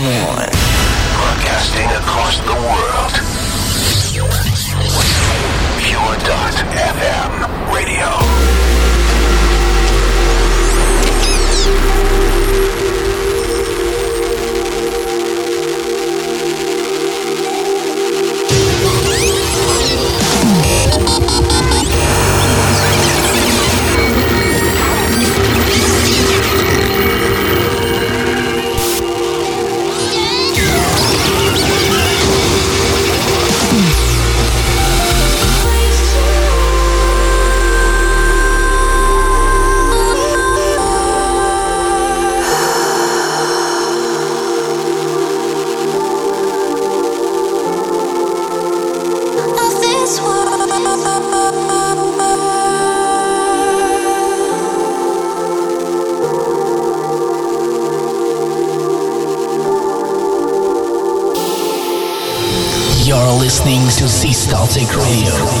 On. Broadcasting across the world. Pure.fm radio. To C Static Radio.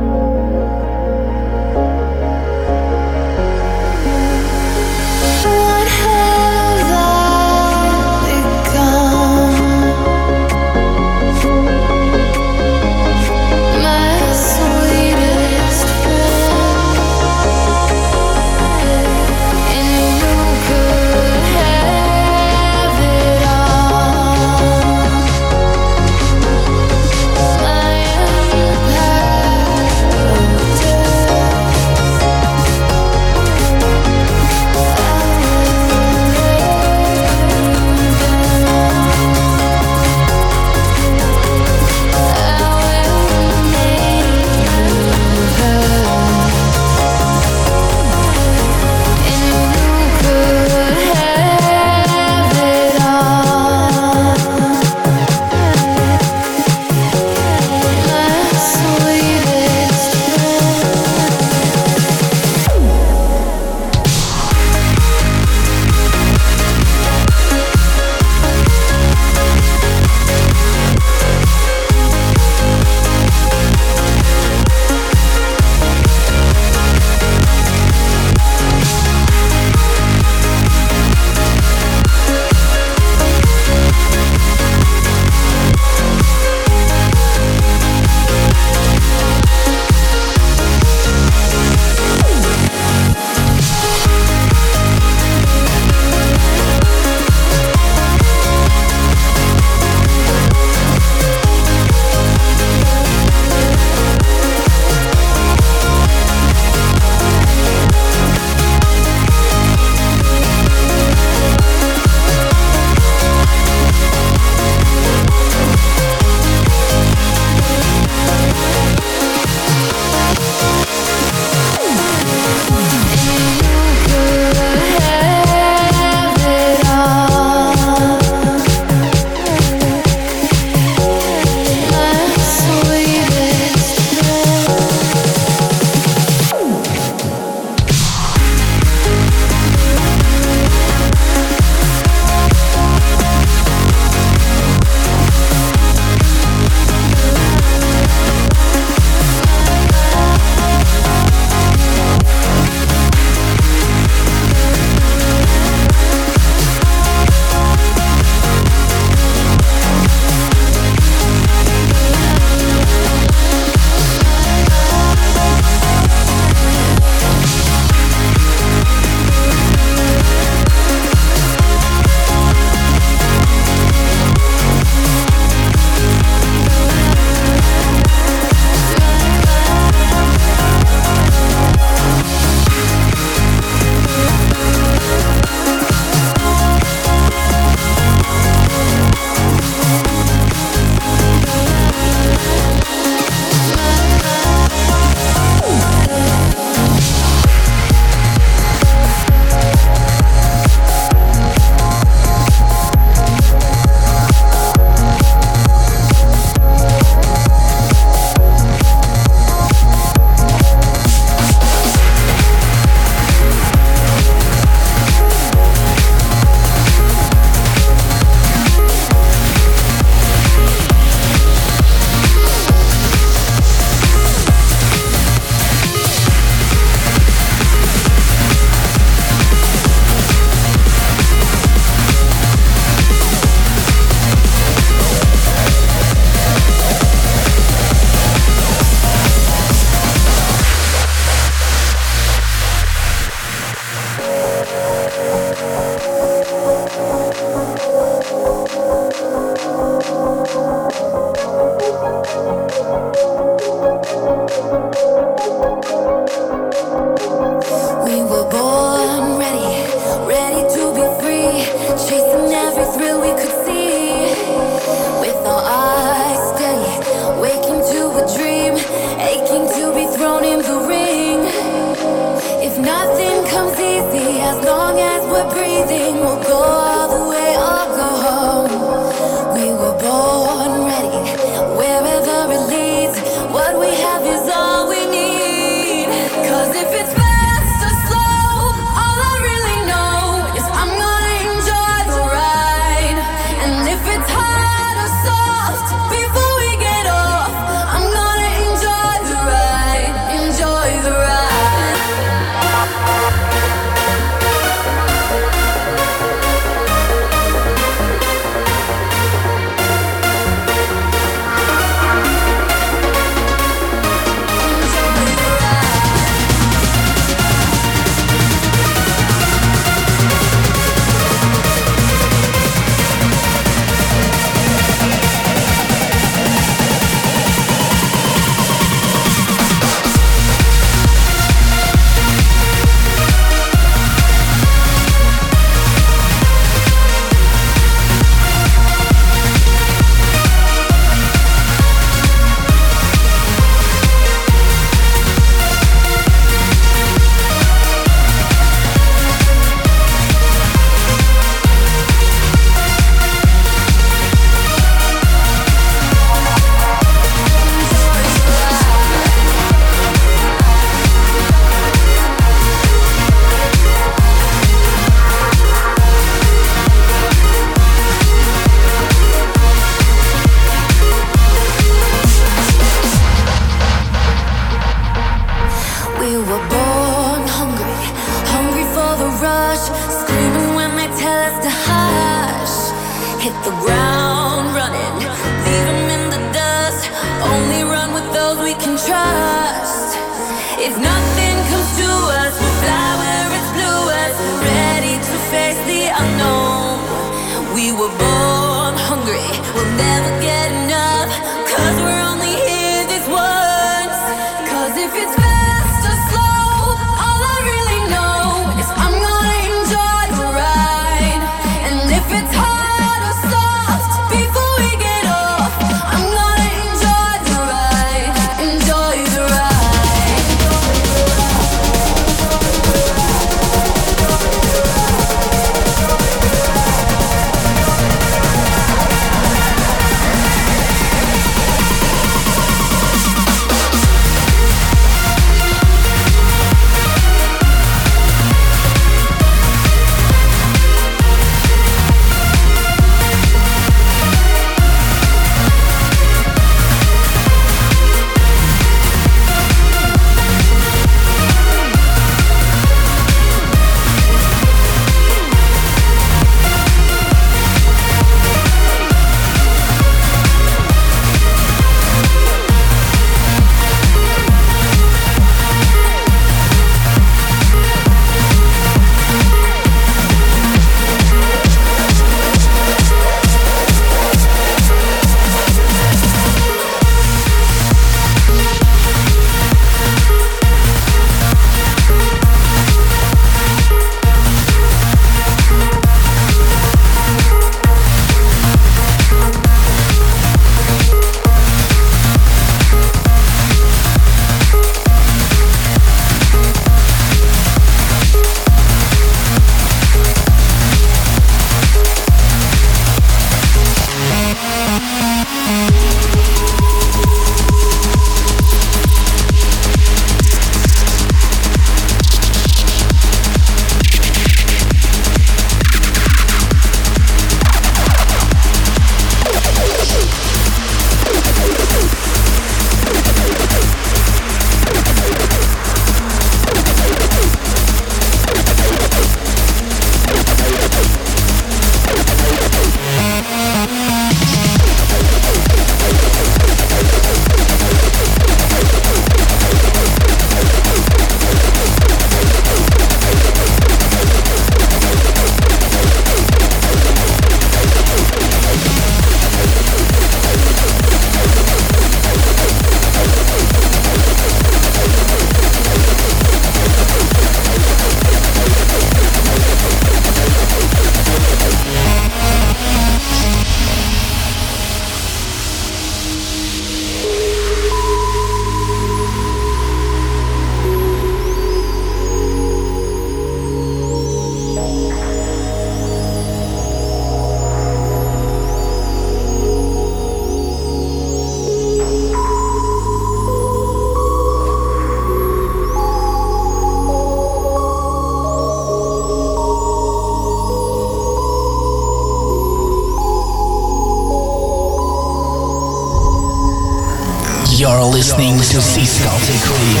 Listening to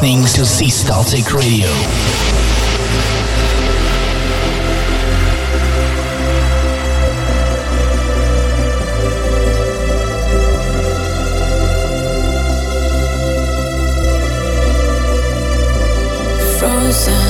listening to Seastaltic Radio. Frozen,